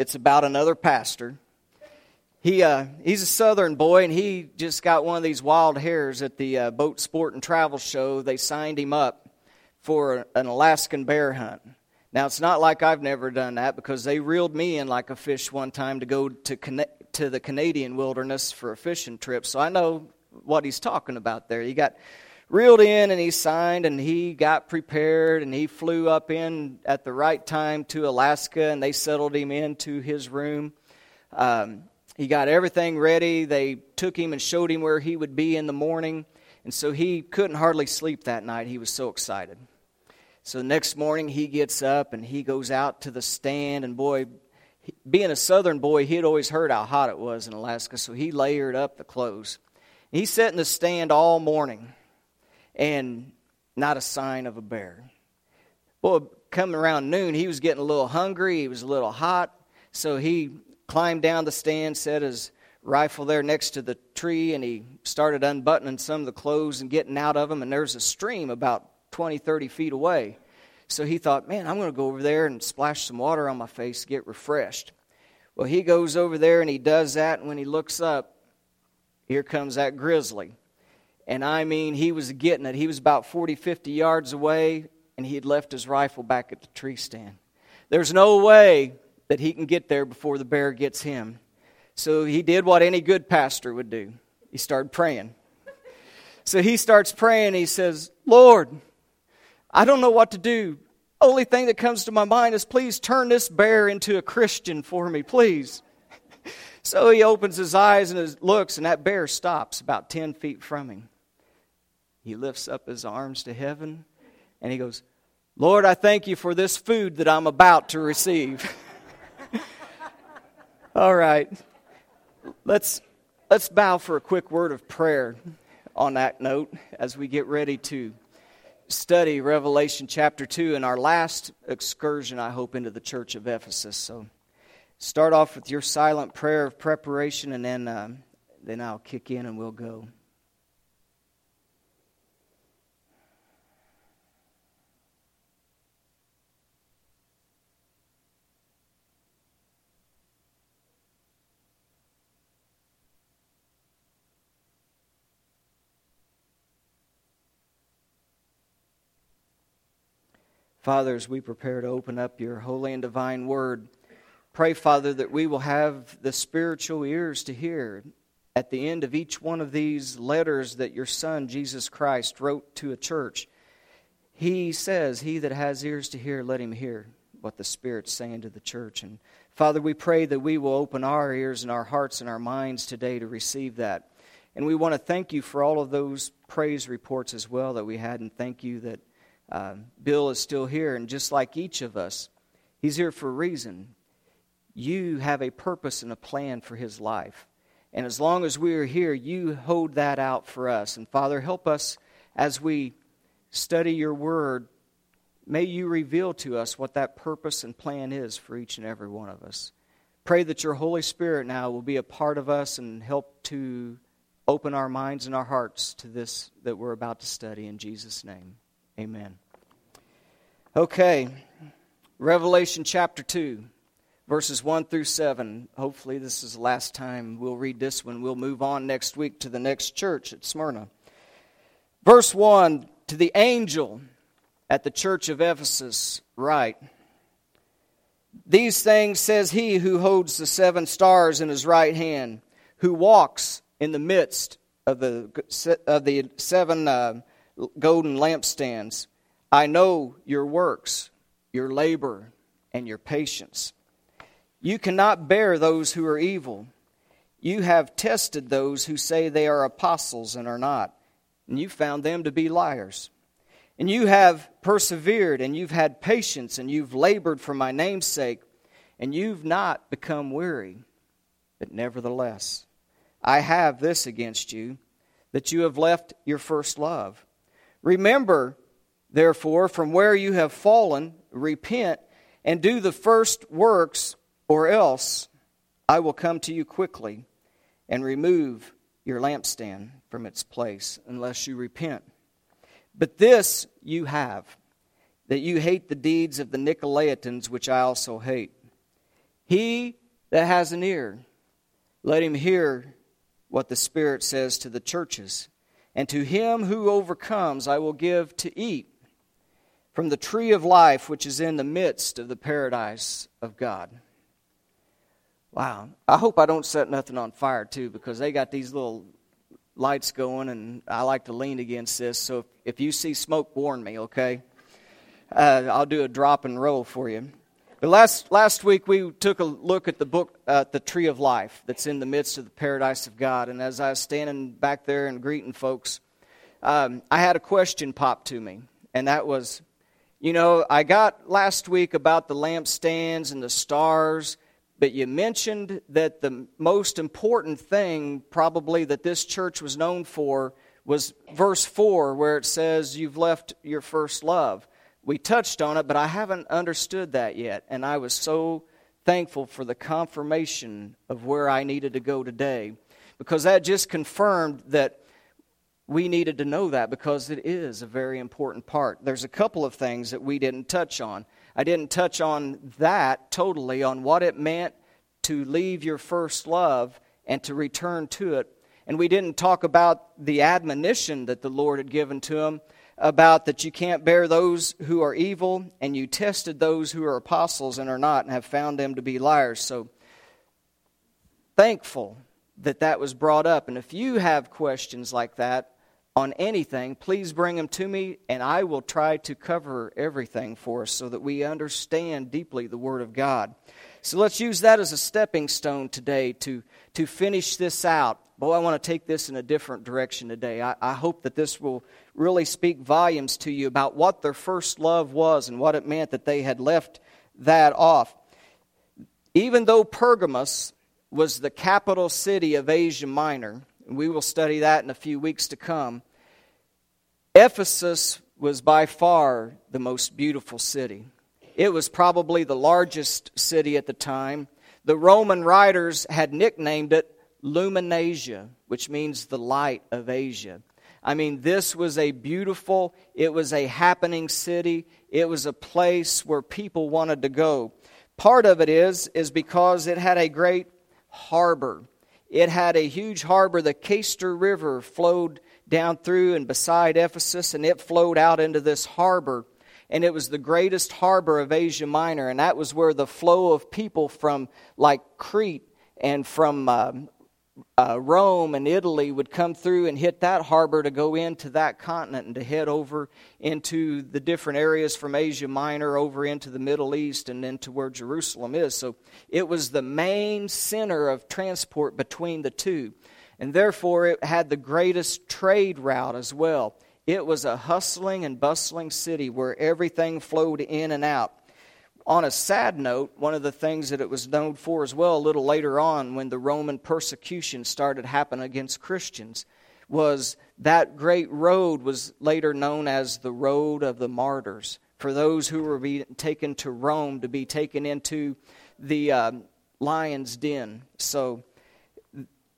it's about another pastor. He, uh, he's a southern boy, and he just got one of these wild hares at the uh, boat sport and travel show. They signed him up for an Alaskan bear hunt. Now, it's not like I've never done that because they reeled me in like a fish one time to go to, to the Canadian wilderness for a fishing trip. So I know what he's talking about there. He got reeled in and he signed and he got prepared and he flew up in at the right time to Alaska and they settled him into his room. Um, he got everything ready. They took him and showed him where he would be in the morning. And so he couldn't hardly sleep that night. He was so excited. So the next morning he gets up and he goes out to the stand. And boy, being a southern boy, he had always heard how hot it was in Alaska. So he layered up the clothes. He sat in the stand all morning and not a sign of a bear. Boy, coming around noon, he was getting a little hungry. He was a little hot. So he climbed down the stand, set his rifle there next to the tree, and he started unbuttoning some of the clothes and getting out of them. And there's a stream about 20, 30 feet away. So he thought, man, I'm going to go over there and splash some water on my face, get refreshed. Well, he goes over there and he does that, and when he looks up, here comes that grizzly. And I mean, he was getting it. He was about 40, 50 yards away, and he had left his rifle back at the tree stand. There's no way that he can get there before the bear gets him. So he did what any good pastor would do he started praying. So he starts praying. He says, Lord, I don't know what to do. Only thing that comes to my mind is please turn this bear into a Christian for me, please. So he opens his eyes and looks, and that bear stops about 10 feet from him. He lifts up his arms to heaven and he goes, Lord, I thank you for this food that I'm about to receive. All right. Let's, let's bow for a quick word of prayer on that note as we get ready to study Revelation chapter 2 in our last excursion, I hope, into the church of Ephesus. So start off with your silent prayer of preparation, and then, uh, then I'll kick in and we'll go. Father, as we prepare to open up your holy and divine word, pray, Father, that we will have the spiritual ears to hear at the end of each one of these letters that your Son, Jesus Christ, wrote to a church. He says, He that has ears to hear, let him hear what the Spirit's saying to the church. And Father, we pray that we will open our ears and our hearts and our minds today to receive that. And we want to thank you for all of those praise reports as well that we had, and thank you that uh, Bill is still here, and just like each of us, he's here for a reason. You have a purpose and a plan for his life. And as long as we are here, you hold that out for us. And Father, help us as we study your word. May you reveal to us what that purpose and plan is for each and every one of us. Pray that your Holy Spirit now will be a part of us and help to open our minds and our hearts to this that we're about to study in Jesus' name. Amen. Okay, Revelation chapter 2, verses 1 through 7. Hopefully, this is the last time we'll read this one. We'll move on next week to the next church at Smyrna. Verse 1 To the angel at the church of Ephesus, write These things says he who holds the seven stars in his right hand, who walks in the midst of the, of the seven. Uh, golden lampstands. I know your works, your labor, and your patience. You cannot bear those who are evil. You have tested those who say they are apostles and are not, and you found them to be liars. And you have persevered, and you've had patience, and you've labored for my name's sake, and you've not become weary. But nevertheless, I have this against you, that you have left your first love. Remember, therefore, from where you have fallen, repent and do the first works, or else I will come to you quickly and remove your lampstand from its place, unless you repent. But this you have, that you hate the deeds of the Nicolaitans, which I also hate. He that has an ear, let him hear what the Spirit says to the churches. And to him who overcomes, I will give to eat from the tree of life which is in the midst of the paradise of God. Wow. I hope I don't set nothing on fire, too, because they got these little lights going, and I like to lean against this. So if, you see smoke, warn me, okay? Uh, I'll do a drop and roll for you. But last, last week we took a look at the book, uh, The Tree of Life, that's in the midst of the paradise of God. And as I was standing back there and greeting folks, um, I had a question pop to me. And that was, you know, I got last week about the lampstands and the stars, but you mentioned that the most important thing, probably, that this church was known for was verse 4, where it says, You've left your first love we touched on it, but I haven't understood that yet. And I was so thankful for the confirmation of where I needed to go today because that just confirmed that we needed to know that because it is a very important part. There's a couple of things that we didn't touch on. I didn't touch on that totally, on what it meant to leave your first love and to return to it. And we didn't talk about the admonition that the Lord had given to him about that you can't bear those who are evil, and you tested those who are apostles and are not, and have found them to be liars. So, thankful that that was brought up. And if you have questions like that on anything, please bring them to me, and I will try to cover everything for us so that we understand deeply the Word of God. So let's use that as a stepping stone today to, to finish this out boy, I want to take this in a different direction today. I, I, hope that this will really speak volumes to you about what their first love was and what it meant that they had left that off. Even though Pergamos was the capital city of Asia Minor, and we will study that in a few weeks to come, Ephesus was by far the most beautiful city. It was probably the largest city at the time. The Roman writers had nicknamed it Luminasia, which means the light of Asia. I mean, this was a beautiful, it was a happening city. It was a place where people wanted to go. Part of it is, is because it had a great harbor. It had a huge harbor. The Cayster River flowed down through and beside Ephesus, and it flowed out into this harbor. And it was the greatest harbor of Asia Minor, and that was where the flow of people from like Crete and from um, uh, Rome and Italy would come through and hit that harbor to go into that continent and to head over into the different areas from Asia Minor over into the Middle East and into where Jerusalem is. So it was the main center of transport between the two. And therefore, it had the greatest trade route as well. It was a hustling and bustling city where everything flowed in and out on a sad note, one of the things that it was known for as well a little later on when the Roman persecution started happening against Christians was that great road was later known as the road of the martyrs for those who were being taken to Rome to be taken into the um, lion's den. So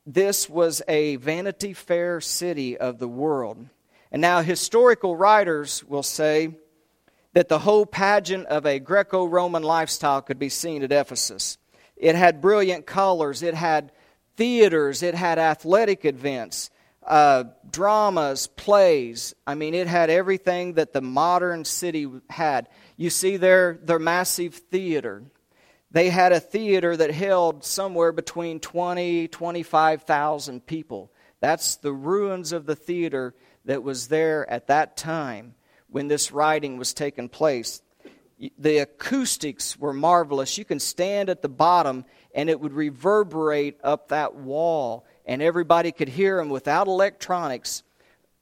this was a Vanity Fair city of the world. And now historical writers will say that the whole pageant of a Greco Roman lifestyle could be seen at Ephesus. It had brilliant colors, it had theaters, it had athletic events, uh, dramas, plays. I mean, it had everything that the modern city had. You see their, their massive theater. They had a theater that held somewhere between 20, 25,000 people. That's the ruins of the theater that was there at that time when this writing was taking place. The acoustics were marvelous. You can stand at the bottom and it would reverberate up that wall, and everybody could hear him without electronics,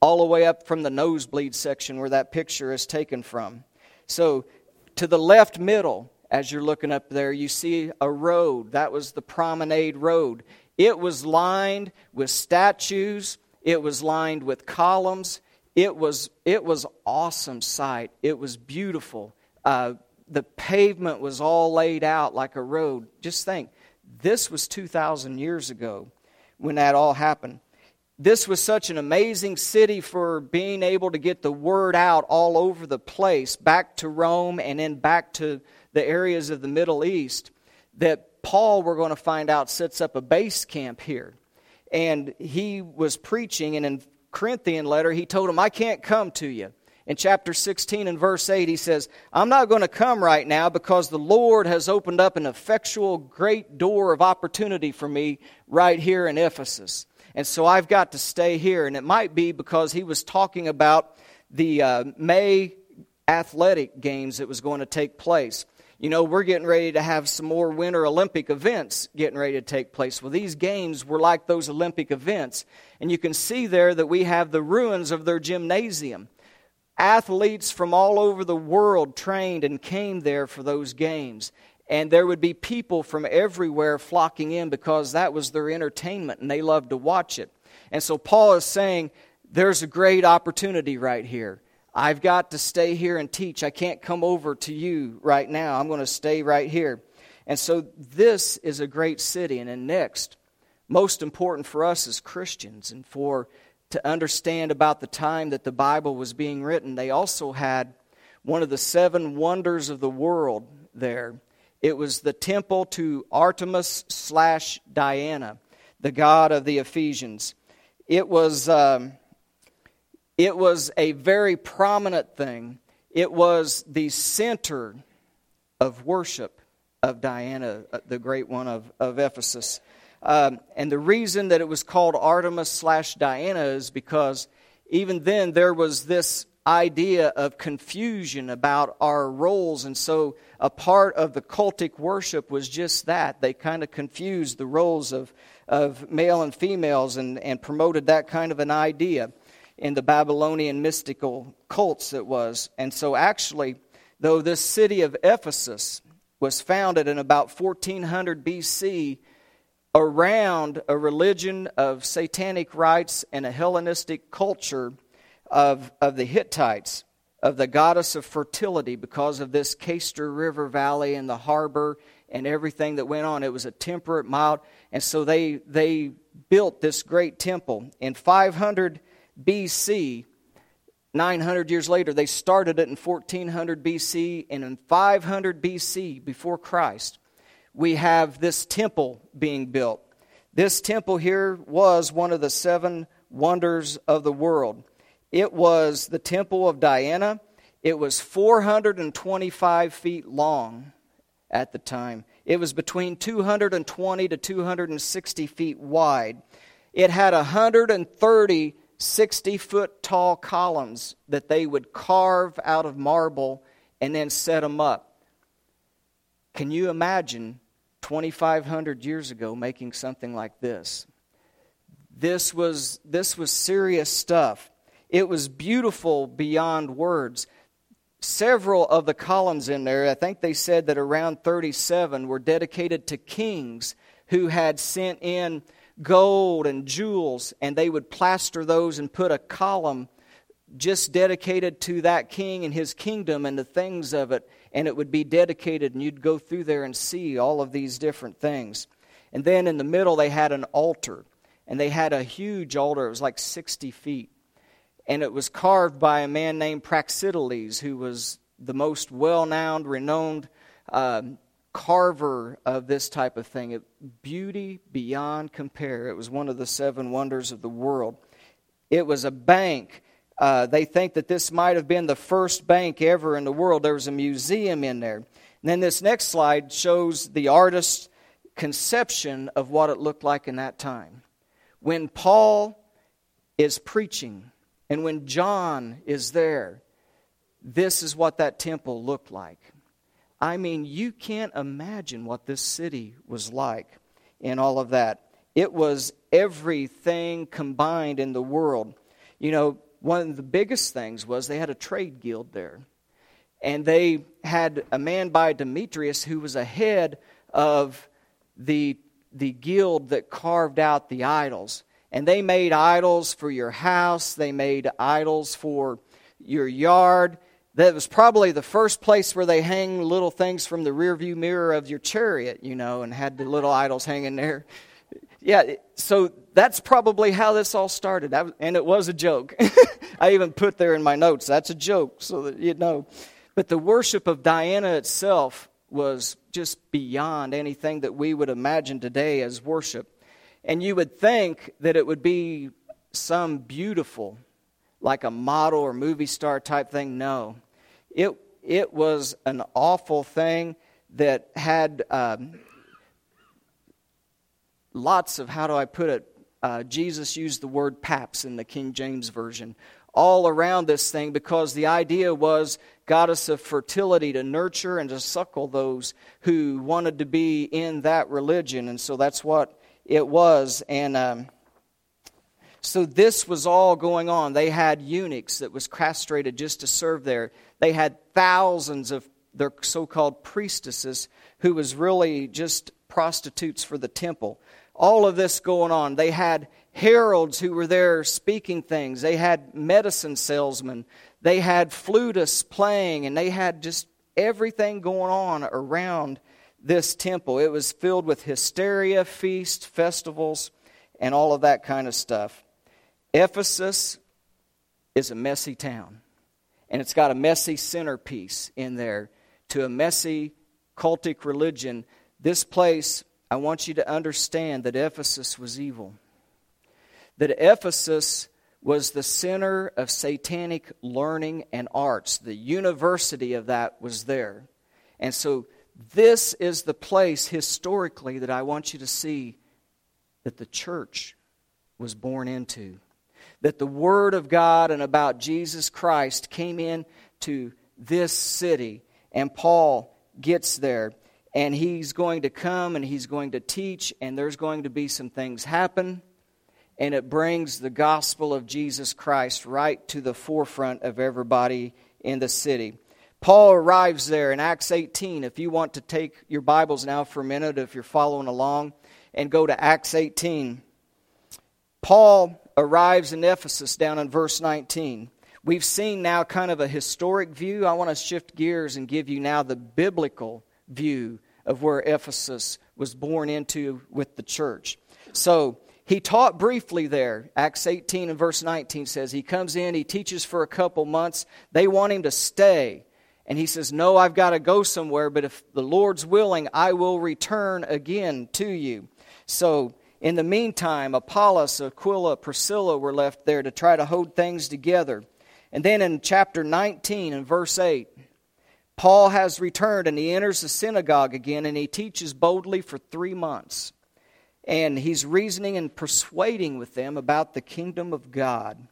all the way up from the nosebleed section where that picture is taken from. So, to the left middle, as you're looking up there, you see a road. That was the promenade road. It was lined with statues, it was lined with columns, it was, it was awesome sight. It was beautiful. Uh, the pavement was all laid out like a road. Just think, this was 2,000 years ago when that all happened. This was such an amazing city for being able to get the word out all over the place, back to Rome and then back to the areas of the Middle East, that Paul, we're going to find out, sets up a base camp here. And he was preaching, and in Corinthian letter, he told him, I can't come to you. In chapter 16 and verse 8, he says, I'm not going to come right now because the Lord has opened up an effectual great door of opportunity for me right here in Ephesus. And so I've got to stay here. And it might be because he was talking about the uh, May athletic games that was going to take place. You know, we're getting ready to have some more Winter Olympic events getting ready to take place. Well, these games were like those Olympic events. And you can see there that we have the ruins of their gymnasium. Athletes from all over the world trained and came there for those games. And there would be people from everywhere flocking in because that was their entertainment and they loved to watch it. And so Paul is saying, there's a great opportunity right here. I've got to stay here and teach. I can't come over to you right now. I'm going to stay right here. And so this is a great city. And then next, most important for us as Christians and for to understand about the time that the Bible was being written, they also had one of the seven wonders of the world there. It was the temple to Artemis slash Diana, the god of the Ephesians. It was. Um, it was a very prominent thing. It was the center of worship of Diana, uh, the great one of, of Ephesus. Um, and the reason that it was called Artemis slash Diana is because even then there was this idea of confusion about our roles. And so a part of the cultic worship was just that. They kind of confused the roles of, of male and females and, and promoted that kind of an idea in the Babylonian mystical cults it was. And so, actually, though this city of Ephesus was founded in about 1400 BC around a religion of satanic rites and a Hellenistic culture of, of the Hittites, of the goddess of fertility, because of this Cayster River Valley and the harbor and everything that went on. It was a temperate, mild, and so they, they built this great temple. In 500 BC, 900 years later, they started it in 1400 BC, and in 500 BC, before Christ, we have this temple being built. This temple here was one of the seven wonders of the world. It was the temple of Diana. It was 425 feet long at the time. It was between 220 to 260 feet wide. It had 130 60 foot tall columns that they would carve out of marble and then set them up. Can you imagine 2,500 years ago making something like this? This was, this was serious stuff. It was beautiful beyond words. Several of the columns in there, I think they said that around 37 were dedicated to kings who had sent in gold and jewels, and they would plaster those and put a column just dedicated to that king and his kingdom and the things of it, and it would be dedicated, and you'd go through there and see all of these different things. And then in the middle, they had an altar, and they had a huge altar. It was like 60 feet. And it was carved by a man named Praxiteles, who was the most well known, renowned um, carver of this type of thing. It, beauty beyond compare. It was one of the seven wonders of the world. It was a bank. Uh, they think that this might have been the first bank ever in the world. There was a museum in there. And then this next slide shows the artist's conception of what it looked like in that time. When Paul is preaching and when John is there, this is what that temple looked like. I mean, you can't imagine what this city was like and all of that. It was everything combined in the world. You know, one of the biggest things was they had a trade guild there. And they had a man by Demetrius who was a head of the, the guild that carved out the idols. And they made idols for your house, they made idols for your yard that was probably the first place where they hang little things from the rearview mirror of your chariot, you know, and had the little idols hanging there. Yeah, so that's probably how this all started. And it was a joke. I even put there in my notes, that's a joke, so that you know. But the worship of Diana itself was just beyond anything that we would imagine today as worship. And you would think that it would be some beautiful, like a model or movie star type thing. No. It, it was an awful thing that had um, lots of, how do I put it? Uh, Jesus used the word paps in the King James Version all around this thing because the idea was goddess of fertility to nurture and to suckle those who wanted to be in that religion. And so that's what it was. And um, so this was all going on. They had eunuchs that was castrated just to serve there. They had thousands of their so called priestesses who was really just prostitutes for the temple. All of this going on. They had heralds who were there speaking things. They had medicine salesmen. They had flutists playing, and they had just everything going on around this temple. It was filled with hysteria, feasts, festivals, and all of that kind of stuff. Ephesus is a messy town, and it's got a messy centerpiece in there to a messy cultic religion. This place, I want you to understand that Ephesus was evil that Ephesus was the center of satanic learning and arts. The university of that was there. And so, this is the place historically that I want you to see that the church was born into. That the Word of God and about Jesus Christ came in to this city. And Paul gets there. And he's going to come and he's going to teach, and there's going to be some things happen and it brings the gospel of Jesus Christ right to the forefront of everybody in the city. Paul arrives there in Acts 18. If you want to take your Bibles now for a minute, if you're following along, and go to Acts 18. Paul arrives in Ephesus down in verse 19. We've seen now kind of a historic view. I want to shift gears and give you now the biblical view of where Ephesus was born into with the church. So, he taught briefly there. Acts 18 and verse 19 says he comes in, he teaches for a couple months. They want him to stay. And he says, No, I've got to go somewhere, but if the Lord's willing, I will return again to you. So, in the meantime, Apollos, Aquila, Priscilla were left there to try to hold things together. And then in chapter 19 and verse 8, Paul has returned and he enters the synagogue again and he teaches boldly for three months and he's reasoning and persuading with them about the kingdom of God.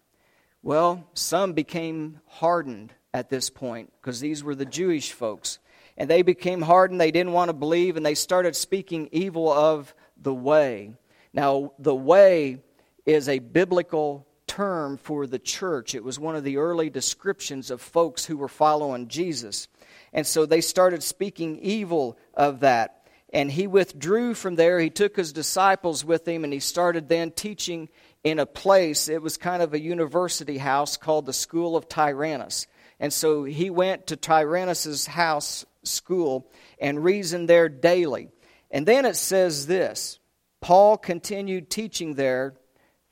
Well, some became hardened at this point because these were the Jewish folks. And they became hardened, they didn't want to believe, and they started speaking evil of the way. Now, the way is a biblical term for the church. It was one of the early descriptions of folks who were following Jesus. And so they started speaking evil of that. And he withdrew from there. He took his disciples with him and he started then teaching in a place. It was kind of a university house called the School of Tyrannus. And so he went to Tyrannus's house school and reasoned there daily. And then it says this Paul continued teaching there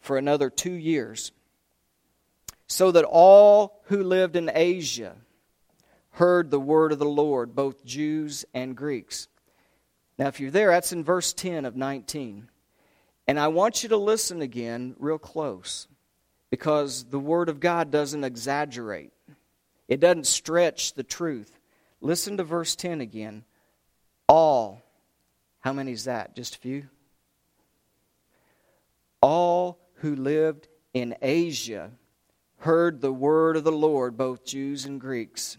for another two years, so that all who lived in Asia heard the word of the Lord, both Jews and Greeks. Now, if you're there, that's in verse 10 of 19. And I want you to listen again real close because the Word of God doesn't exaggerate, it doesn't stretch the truth. Listen to verse 10 again. All. How many is that? Just a few? All who lived in Asia heard the word of the Lord, both Jews and Greeks.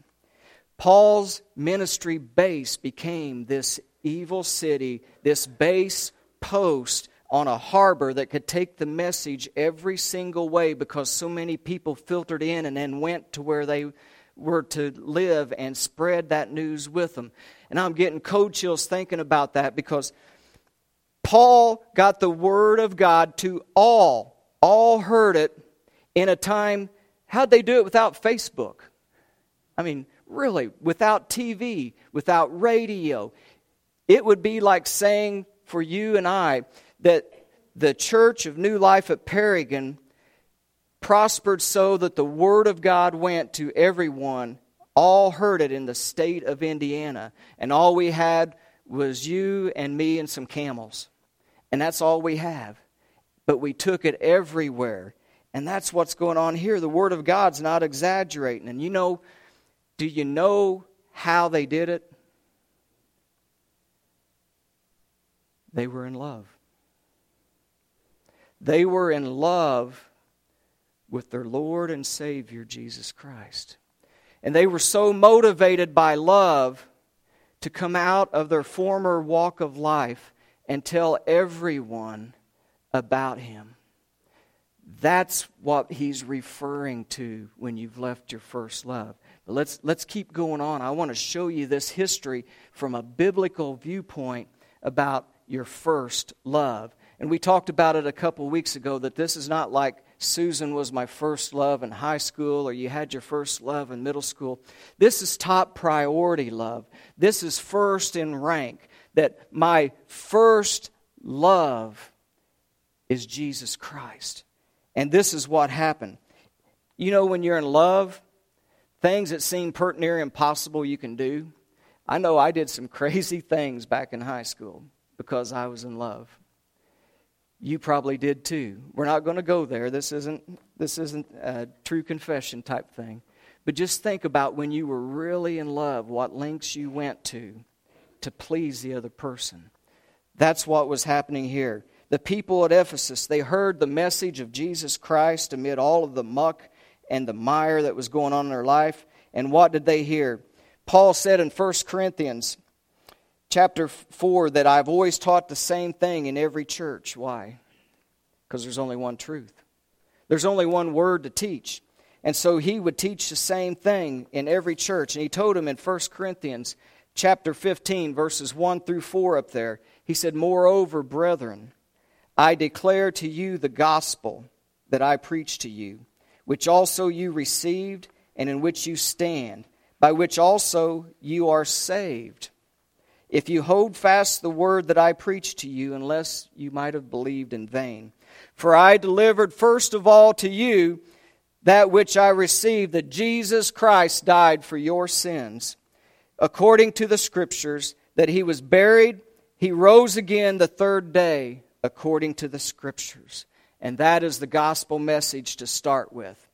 Paul's ministry base became this evil city, this base post on a harbor that could take the message every single way because so many people filtered in and then went to where they were to live and spread that news with them. And I'm getting cold chills thinking about that because Paul got the word of God to all. All heard it in a time, how'd they do it without Facebook? I mean, really, without TV, without radio. It would be like saying for you and I that the church of New Life at Paragon prospered so that the Word of God went to everyone all heard it in the state of Indiana. And all we had was you and me and some camels. And that's all we have. But we took it everywhere. And that's what's going on here. The Word of God's not exaggerating. And you know, do you know how they did it? They were in love. They were in love with their Lord and Savior, Jesus Christ. And they were so motivated by love to come out of their former walk of life and tell everyone about Him. That's what he's referring to when you've left your first love. But let's, let's keep going on. I want to show you this history from a biblical viewpoint about your first love. And we talked about it a couple weeks ago that this is not like Susan was my first love in high school or you had your first love in middle school. This is top priority love. This is first in rank. That my first love is Jesus Christ. And this is what happened. You know, when you're in love, things that seem pert near impossible you can do. I know I did some crazy things back in high school because I was in love. You probably did too. We're not going to go there. This isn't this isn't a true confession type thing. But just think about when you were really in love, what lengths you went to to please the other person. That's what was happening here the people at Ephesus, they heard the message of Jesus Christ amid all of the muck and the mire that was going on in their life. And what did they hear? Paul said in 1 Corinthians chapter 4 that I've always taught the same thing in every church. Why? Because there's only one truth. There's only one word to teach. And so he would teach the same thing in every church. And he told him in 1 Corinthians chapter 15, verses 1 through 4 up there, he said, Moreover, brethren, I declare to you the gospel that I preached to you, which also you received and in which you stand, by which also you are saved. If you hold fast the word that I preached to you, unless you might have believed in vain. For I delivered first of all to you that which I received, that Jesus Christ died for your sins, according to the Scriptures, that he was buried, he rose again the third day according to the Scriptures. And that is the gospel message to start with.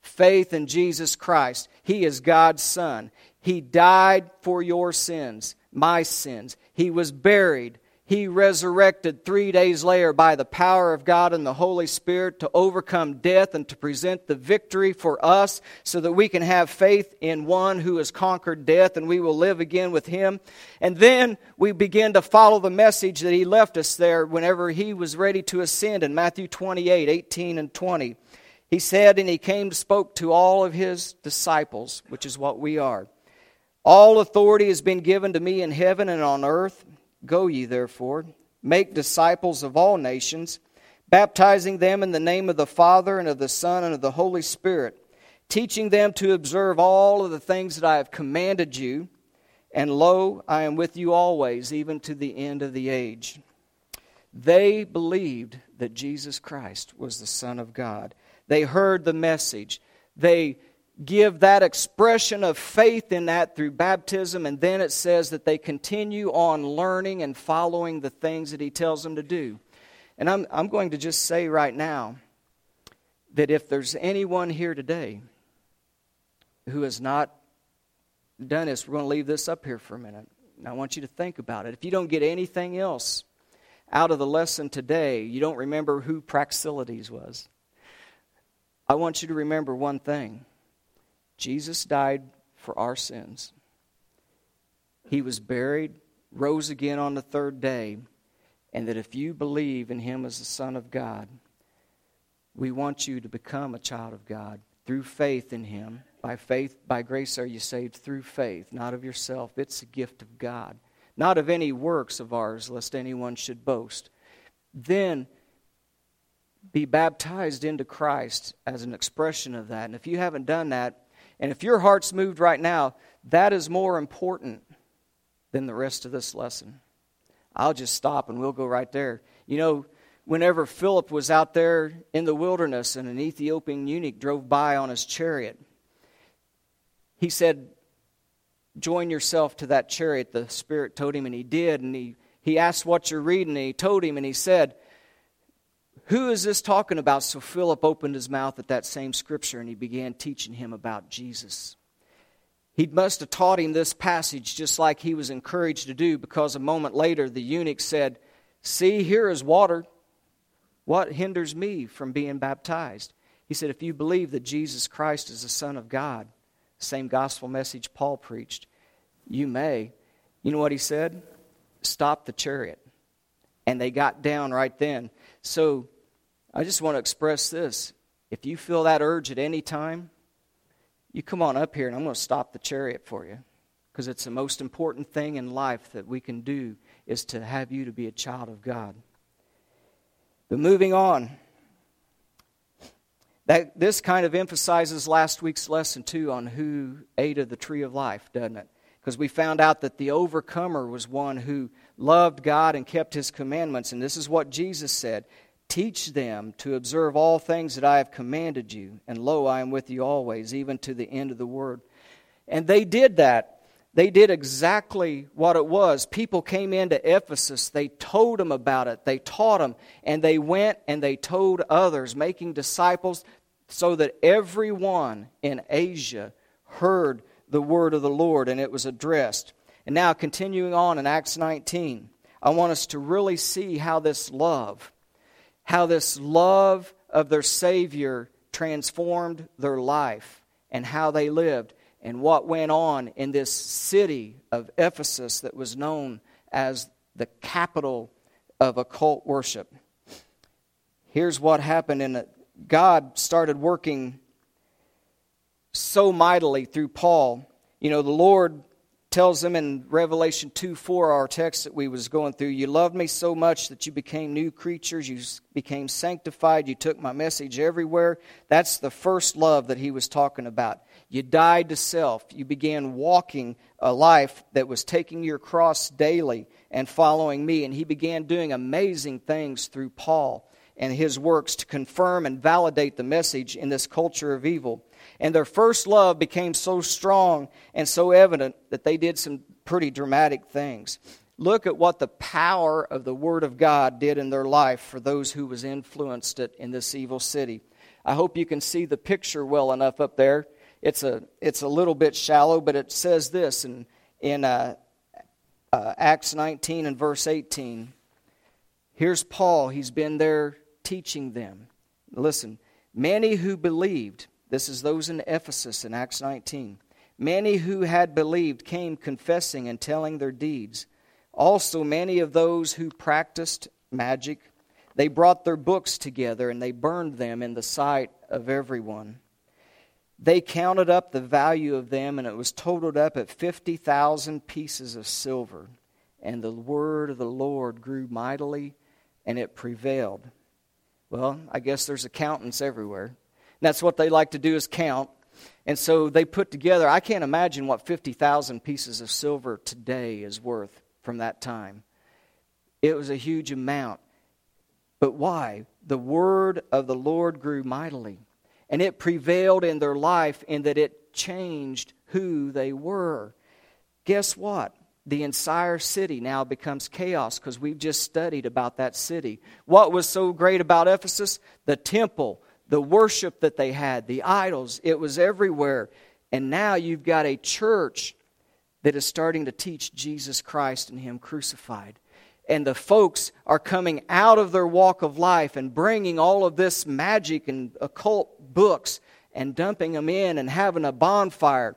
Faith in Jesus Christ. He is God's Son. He died for your sins, my sins. He was buried he resurrected three days later by the power of God and the Holy Spirit to overcome death and to present the victory for us so that we can have faith in one who has conquered death and we will live again with him. And then we begin to follow the message that he left us there whenever he was ready to ascend in Matthew 28 18 and 20. He said, and he came to spoke to all of his disciples, which is what we are. All authority has been given to me in heaven and on earth. Go ye therefore, make disciples of all nations, baptizing them in the name of the Father and of the Son and of the Holy Spirit, teaching them to observe all of the things that I have commanded you. And lo, I am with you always, even to the end of the age. They believed that Jesus Christ was the Son of God. They heard the message. They give that expression of faith in that through baptism, and then it says that they continue on learning and following the things that he tells them to do. And I'm, I'm going to just say right now that if there's anyone here today who has not done this, we're going to leave this up here for a minute. I want you to think about it. If you don't get anything else out of the lesson today, you don't remember who Praxiteles was. I want you to remember one thing Jesus died for our sins. He was buried, rose again on the third day, and that if you believe in him as the Son of God, we want you to become a child of God through faith in him. By faith, by grace are you saved through faith, not of yourself. It's a gift of God, not of any works of ours, lest anyone should boast. Then be baptized into Christ as an expression of that. And if you haven't done that, and if your heart's moved right now, that is more important than the rest of this lesson. I'll just stop and we'll go right there. You know, whenever Philip was out there in the wilderness and an Ethiopian eunuch drove by on his chariot, he said, join yourself to that chariot. The Spirit told him, and he did. And he, he asked what you're reading, and he told him, and he said, Who is this talking about? So Philip opened his mouth at that same scripture, and he began teaching him about Jesus. He must have taught him this passage just like he was encouraged to do, because a moment later the eunuch said, See, here is water. What hinders me from being baptized? He said, If you believe that Jesus Christ is the Son of God, same gospel message Paul preached, you may. You know what he said? Stop the chariot. And they got down right then. So I just want to express this. If you feel that urge at any time, you come on up here and I'm going to stop the chariot for you. Because it's the most important thing in life that we can do is to have you to be a child of God. But moving on, that, this kind of emphasizes last week's lesson, too, on who ate of the tree of life, doesn't it? Because we found out that the overcomer was one who loved God and kept his commandments. And this is what Jesus said Teach them to observe all things that I have commanded you. And lo, I am with you always, even to the end of the world. And they did that. They did exactly what it was. People came into Ephesus. They told them about it. They taught them. And they went and they told others, making disciples so that everyone in Asia heard the word of the Lord and it was addressed. And now, continuing on in Acts 19, I want us to really see how this love, how this love of their Savior transformed their life and how they lived and what went on in this city of Ephesus that was known as the capital of occult worship. Here's what happened in God started working so mightily through Paul. You know, the Lord tells them in Revelation 2 4, our text that we was going through, you loved me so much that you became new creatures, you became sanctified, you took my message everywhere. That's the first love that he was talking about. You died to self. You began walking a life that was taking your cross daily and following me. And he began doing amazing things through Paul and his works to confirm and validate the message in this culture of evil. And their first love became so strong and so evident that they did some pretty dramatic things. Look at what the power of the Word of God did in their life for those who was influenced it in this evil city. I hope you can see the picture well enough up there. It's a, it's a little bit shallow, but it says this in, in uh, uh, Acts 19 and verse 18. Here's Paul. He's been there teaching them. Listen, many who believed, this is those in Ephesus in Acts 19, many who had believed came confessing and telling their deeds. Also, many of those who practiced magic, they brought their books together and they burned them in the sight of everyone. They counted up the value of them, and it was totaled up at 50,000 pieces of silver. And the word of the Lord grew mightily, and it prevailed. Well, I guess there's accountants everywhere. That's what they like to do is count. And so they put together, I can't imagine what 50,000 pieces of silver today is worth from that time. It was a huge amount. But why? The word of the Lord grew mightily. And it prevailed in their life in that it changed who they were. Guess what? the entire city now becomes chaos because we've just studied about that city. What was so great about Ephesus? The temple, the worship that they had, the idols, it was everywhere. And now you've got a church that is starting to teach Jesus Christ and Him crucified. And the folks are coming out of their walk of life and bringing all of this magic and occult books and dumping them in and having a bonfire.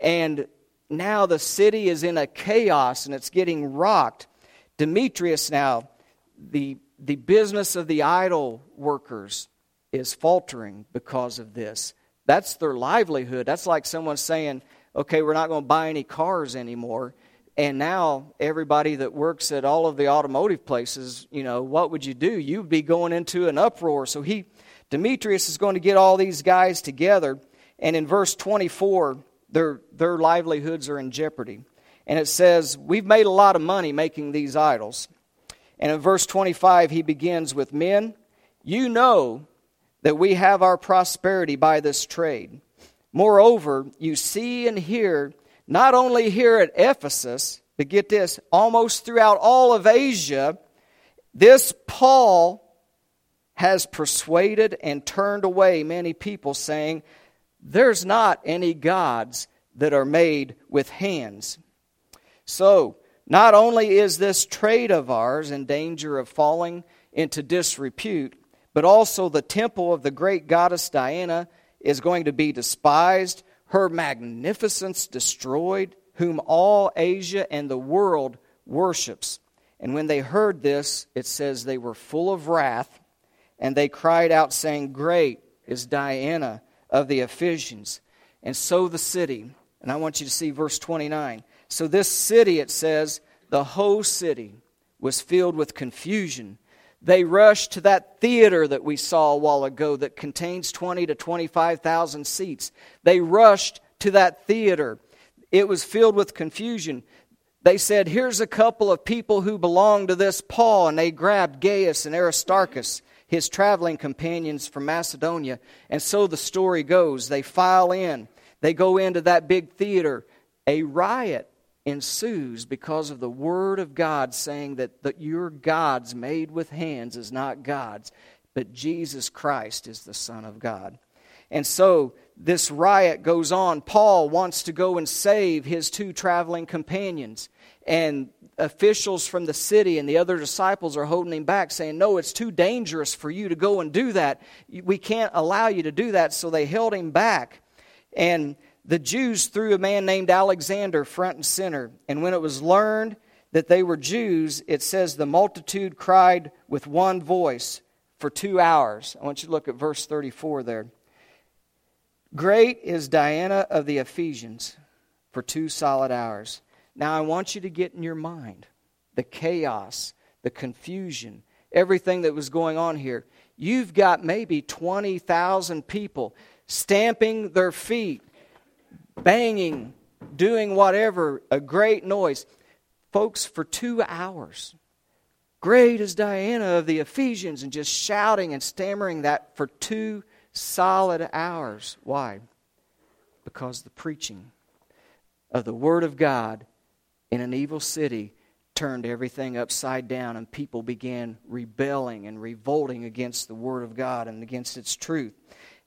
And now the city is in a chaos and it's getting rocked. Demetrius now, the, the business of the idol workers is faltering because of this. That's their livelihood. That's like someone saying, okay, we're not going to buy any cars anymore. And now everybody that works at all of the automotive places, you know, what would you do? You'd be going into an uproar. So he, Demetrius is going to get all these guys together. And in verse 24, their, their livelihoods are in jeopardy. And it says, We've made a lot of money making these idols. And in verse 25, he begins with, Men, you know that we have our prosperity by this trade. Moreover, you see and hear not only here at Ephesus, but get this, almost throughout all of Asia, this Paul has persuaded and turned away many people, saying, There's not any gods that are made with hands. So, not only is this trade of ours in danger of falling into disrepute, but also the temple of the great goddess Diana is going to be despised, her magnificence destroyed, whom all Asia and the world worships. And when they heard this, it says they were full of wrath, and they cried out, saying, Great is Diana of the Ephesians. And so the city, and I want you to see verse 29. So this city, it says, the whole city was filled with confusion. They rushed to that theater that we saw a while ago that contains 20 to 25,000 seats. They rushed to that theater. It was filled with confusion. They said, Here's a couple of people who belong to this Paul. And they grabbed Gaius and Aristarchus, his traveling companions from Macedonia. And so the story goes. They file in, they go into that big theater. A riot ensues because of the word of God saying that, that your gods made with hands is not God's, but Jesus Christ is the Son of God. And so this riot goes on. Paul wants to go and save his two traveling companions. And officials from the city and the other disciples are holding him back, saying, No, it's too dangerous for you to go and do that. We can't allow you to do that. So they held him back. And the Jews threw a man named Alexander front and center. And when it was learned that they were Jews, it says the multitude cried with one voice for two hours. I want you to look at verse 34 there. Great is Diana of the Ephesians for two solid hours. Now I want you to get in your mind the chaos, the confusion, everything that was going on here. You've got maybe 20,000 people stamping their feet banging, doing whatever, a great noise. Folks, for two hours, great is Diana of the Ephesians, and just shouting and stammering that for two solid hours. Why? Because the preaching of the Word of God in an evil city turned everything upside down, and people began rebelling and revolting against the Word of God and against its truth.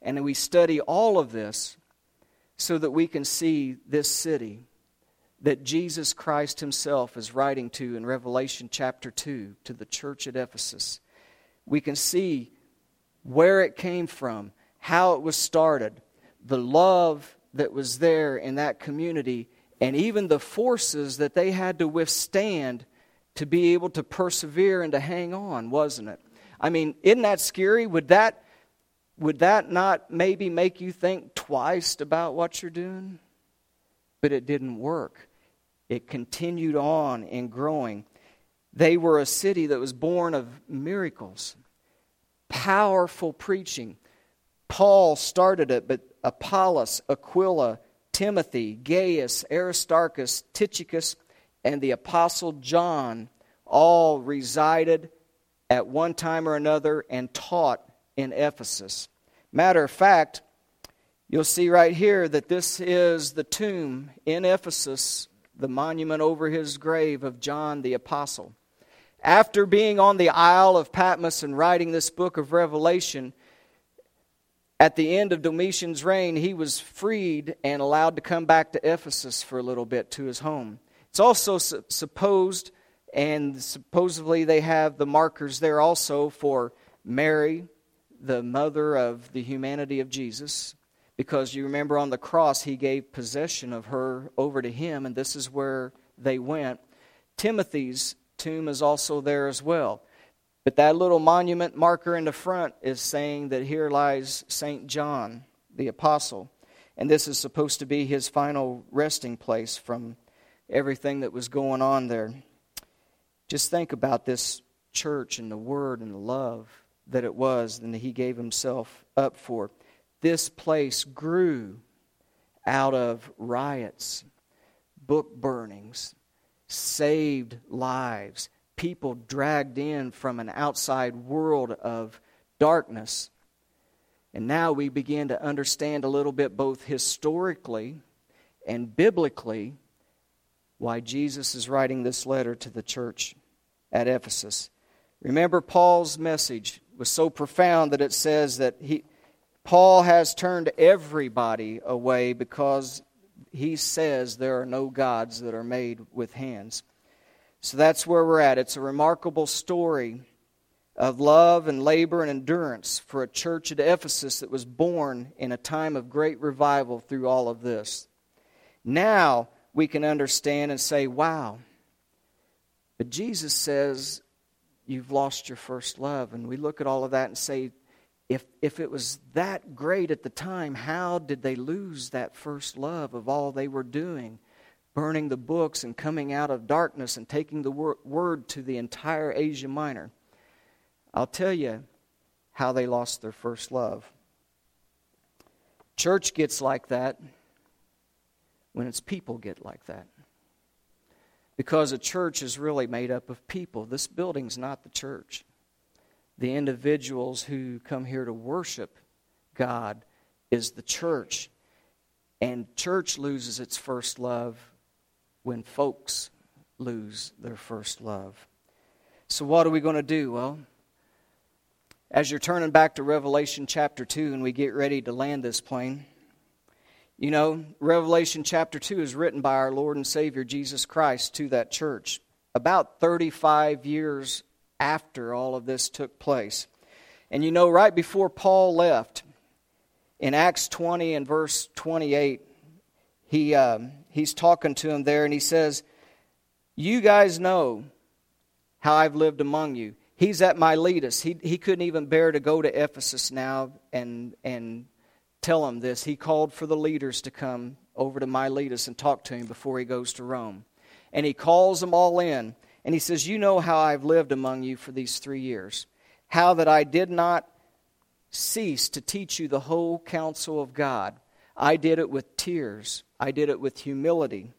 And we study all of this so that we can see this city that Jesus Christ Himself is writing to in Revelation chapter 2 to the church at Ephesus. We can see where it came from, how it was started, the love that was there in that community, and even the forces that they had to withstand to be able to persevere and to hang on, wasn't it? I mean, isn't that scary? Would that would that not maybe make you think twice about what you're doing? But it didn't work. It continued on in growing. They were a city that was born of miracles, powerful preaching. Paul started it, but Apollos, Aquila, Timothy, Gaius, Aristarchus, Tychicus, and the Apostle John all resided at one time or another and taught in Ephesus. Matter of fact, you'll see right here that this is the tomb in Ephesus, the monument over his grave of John the Apostle. After being on the Isle of Patmos and writing this book of Revelation, at the end of Domitian's reign, he was freed and allowed to come back to Ephesus for a little bit to his home. It's also su- supposed, and supposedly they have the markers there also for Mary, the mother of the humanity of Jesus, because you remember on the cross he gave possession of her over to him, and this is where they went. Timothy's tomb is also there as well. But that little monument marker in the front is saying that here lies St. John, the apostle. And this is supposed to be his final resting place from everything that was going on there. Just think about this church and the word and the love that it was that he gave himself up for. This place grew out of riots, book burnings, saved lives, people dragged in from an outside world of darkness. And now we begin to understand a little bit both historically and biblically why Jesus is writing this letter to the church at Ephesus. Remember, Paul's message was so profound that it says that he, Paul has turned everybody away because he says there are no gods that are made with hands. So that's where we're at. It's a remarkable story of love and labor and endurance for a church at Ephesus that was born in a time of great revival through all of this. Now we can understand and say, wow. But Jesus says, you've lost your first love. And we look at all of that and say, if, if it was that great at the time, how did they lose that first love of all they were doing? Burning the books and coming out of darkness and taking the wor- word to the entire Asia Minor. I'll tell you how they lost their first love. Church gets like that when its people get like that. Because a church is really made up of people. This building's not the church. The individuals who come here to worship God is the church. And church loses its first love when folks lose their first love. So, what are we going to do? Well, as you're turning back to Revelation chapter 2 and we get ready to land this plane, you know, Revelation chapter 2 is written by our Lord and Savior Jesus Christ to that church about 35 years after all of this took place. And you know, right before Paul left, in Acts 20 and verse 28, he, um, he's talking to him there and he says, You guys know how I've lived among you. He's at Miletus. He, he couldn't even bear to go to Ephesus now and, and tell him this. He called for the leaders to come over to Miletus and talk to him before he goes to Rome. And he calls them all in. And he says, You know how I've lived among you for these three years. How that I did not cease to teach you the whole counsel of God. I did it with tears, I did it with humility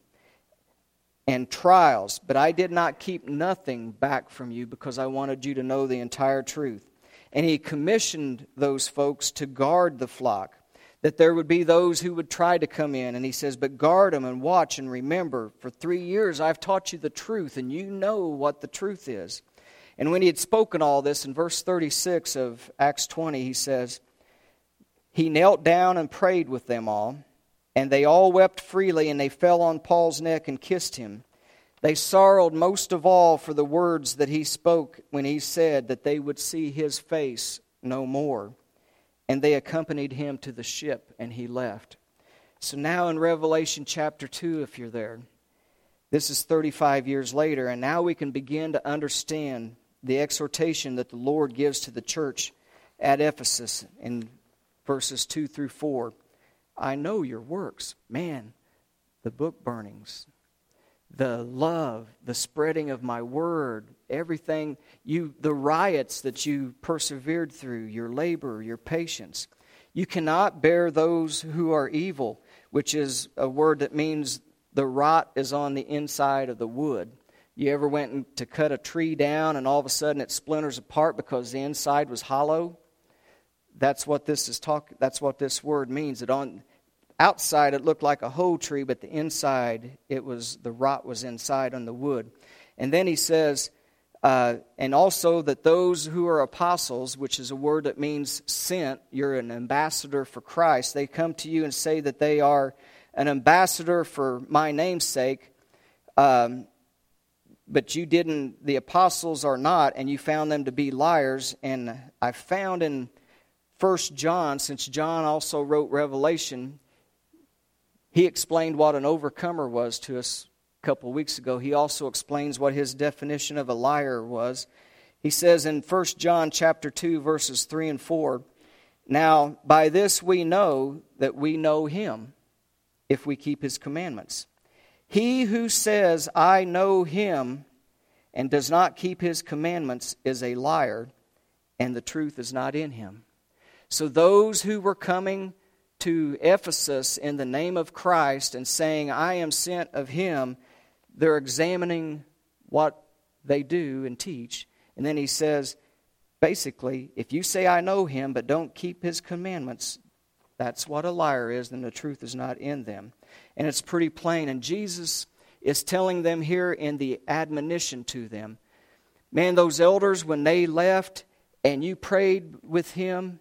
and trials, but I did not keep nothing back from you because I wanted you to know the entire truth. And he commissioned those folks to guard the flock that there would be those who would try to come in. And he says, But guard them and watch and remember, for three years I've taught you the truth, and you know what the truth is. And when he had spoken all this, in verse 36 of Acts 20, he says, He knelt down and prayed with them all, and they all wept freely, and they fell on Paul's neck and kissed him. They sorrowed most of all for the words that he spoke when he said that they would see his face no more. And they accompanied him to the ship, and he left. So now in Revelation chapter 2, if you're there, this is 35 years later, and now we can begin to understand the exhortation that the Lord gives to the church at Ephesus in verses 2 through 4. I know your works. Man, the book burnings, the love, the spreading of my word, everything you the riots that you persevered through, your labor, your patience. You cannot bear those who are evil, which is a word that means the rot is on the inside of the wood. You ever went to cut a tree down and all of a sudden it splinters apart because the inside was hollow? That's what this is talk that's what this word means. That on outside it looked like a whole tree, but the inside it was the rot was inside on the wood. And then he says, uh, and also that those who are apostles, which is a word that means sent, you're an ambassador for Christ, they come to you and say that they are an ambassador for my name's sake, um, but you didn't, the apostles are not, and you found them to be liars. And I found in First John, since John also wrote Revelation, he explained what an overcomer was to us couple of weeks ago. He also explains what his definition of a liar was. He says in 1 John chapter 2 verses 3 and 4, "Now by this we know that we know him if we keep his commandments. He who says I know him and does not keep his commandments is a liar, and the truth is not in him." So those who were coming to Ephesus in the name of Christ and saying, I am sent of him, they're examining what they do and teach. And then he says, basically, if you say, I know him, but don't keep his commandments, that's what a liar is, then the truth is not in them. And it's pretty plain. And Jesus is telling them here in the admonition to them man, those elders, when they left and you prayed with him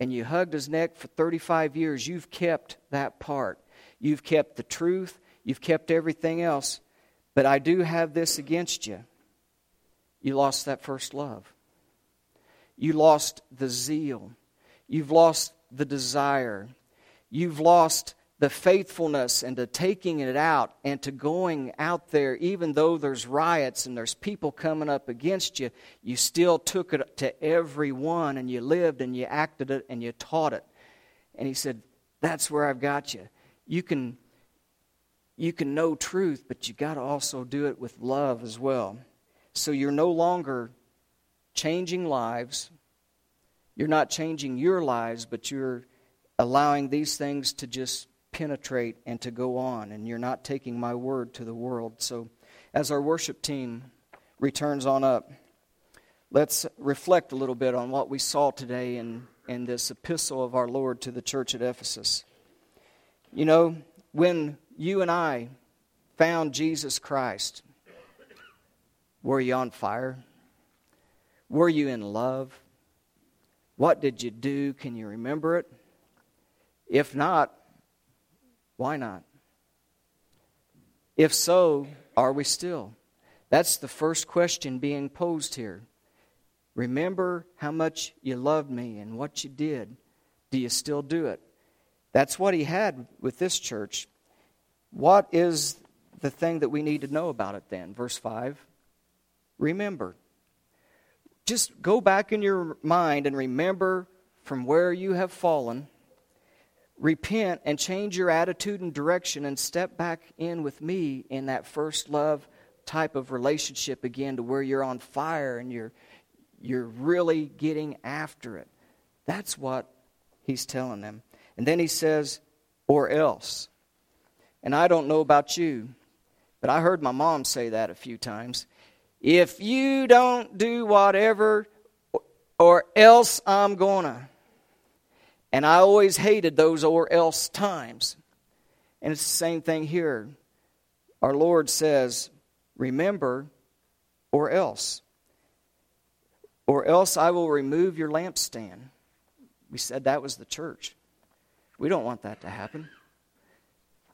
and you hugged his neck for 35 years, you've kept that part. You've kept the truth, you've kept everything else. But I do have this against you. You lost that first love. You lost the zeal. You've lost the desire. You've lost the faithfulness and to taking it out and to going out there, even though there's riots and there's people coming up against you, you still took it to everyone and you lived and you acted it and you taught it. And he said, That's where I've got you. You can, you can know truth, but you got to also do it with love as well. So you're no longer changing lives. You're not changing your lives, but you're allowing these things to just penetrate and to go on, and you're not taking my word to the world. So, as our worship team returns on up, let's reflect a little bit on what we saw today in, in this epistle of our Lord to the church at Ephesus. You know, when you and I found Jesus Christ, were you on fire? Were you in love? What did you do? Can you remember it? If not, why not? If so, are we still? That's the first question being posed here. Remember how much you loved me and what you did. Do you still do it? That's what he had with this church. What is the thing that we need to know about it then? Verse 5 Remember. Just go back in your mind and remember from where you have fallen repent and change your attitude and direction and step back in with me in that first love type of relationship again to where you're on fire and you're you're really getting after it. That's what he's telling them. And then he says, or else. And I don't know about you, but I heard my mom say that a few times. If you don't do whatever, or else I'm gonna. And I always hated those or else times. And it's the same thing here. Our Lord says, Remember, or else. Or else I will remove your lampstand. We said that was the church. We don't want that to happen.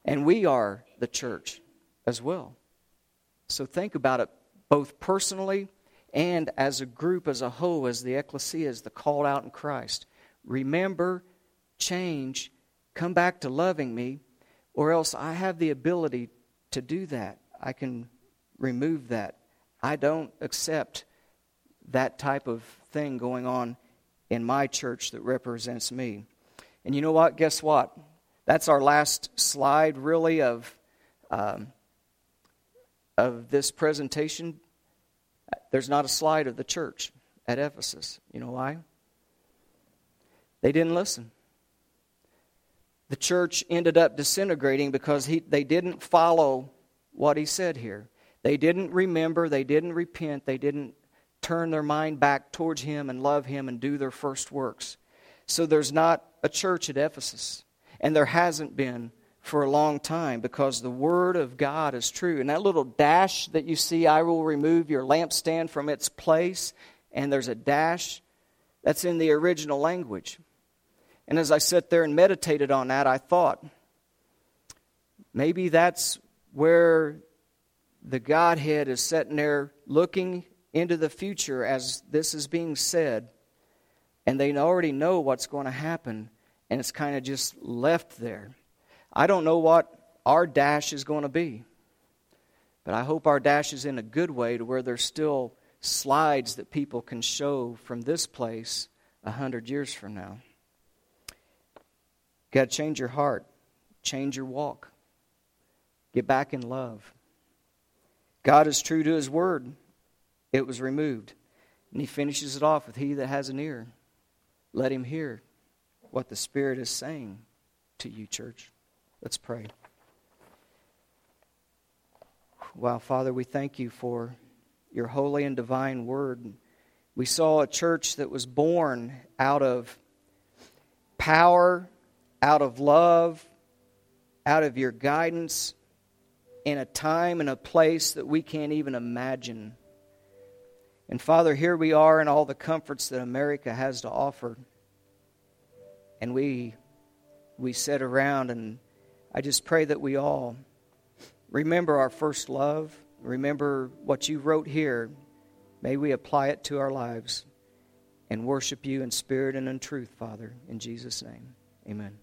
And we are the church as well. So think about it both personally and as a group, as a whole, as the ecclesia, as the called out in Christ. Remember, change, come back to loving me, or else I have the ability to do that. I can remove that. I don't accept that type of thing going on in my church that represents me. And you know what? Guess what? That's our last slide, really, of, um, of this presentation. There's not a slide of the church at Ephesus. You know why? They didn't listen. The church ended up disintegrating because he, they didn't follow what he said here. They didn't remember, they didn't repent, they didn't turn their mind back towards him and love him and do their first works. So there's not a church at Ephesus, and there hasn't been for a long time because the word of God is true. And that little dash that you see, I will remove your lampstand from its place, and there's a dash, that's in the original language. And as I sat there and meditated on that, I thought, maybe that's where the Godhead is sitting there looking into the future as this is being said, and they already know what's going to happen, and it's kind of just left there. I don't know what our dash is going to be, but I hope our dash is in a good way to where there's still slides that people can show from this place a hundred years from now. Got to change your heart, change your walk, get back in love. God is true to his word. It was removed. And he finishes it off with He that has an ear, let him hear what the Spirit is saying to you, church. Let's pray. Wow, Father, we thank you for your holy and divine word. We saw a church that was born out of power, out of love, out of your guidance in a time and a place that we can't even imagine. And Father, here we are in all the comforts that America has to offer. And we we sit around and I just pray that we all remember our first love, remember what you wrote here. May we apply it to our lives and worship you in spirit and in truth, Father. In Jesus' name, amen.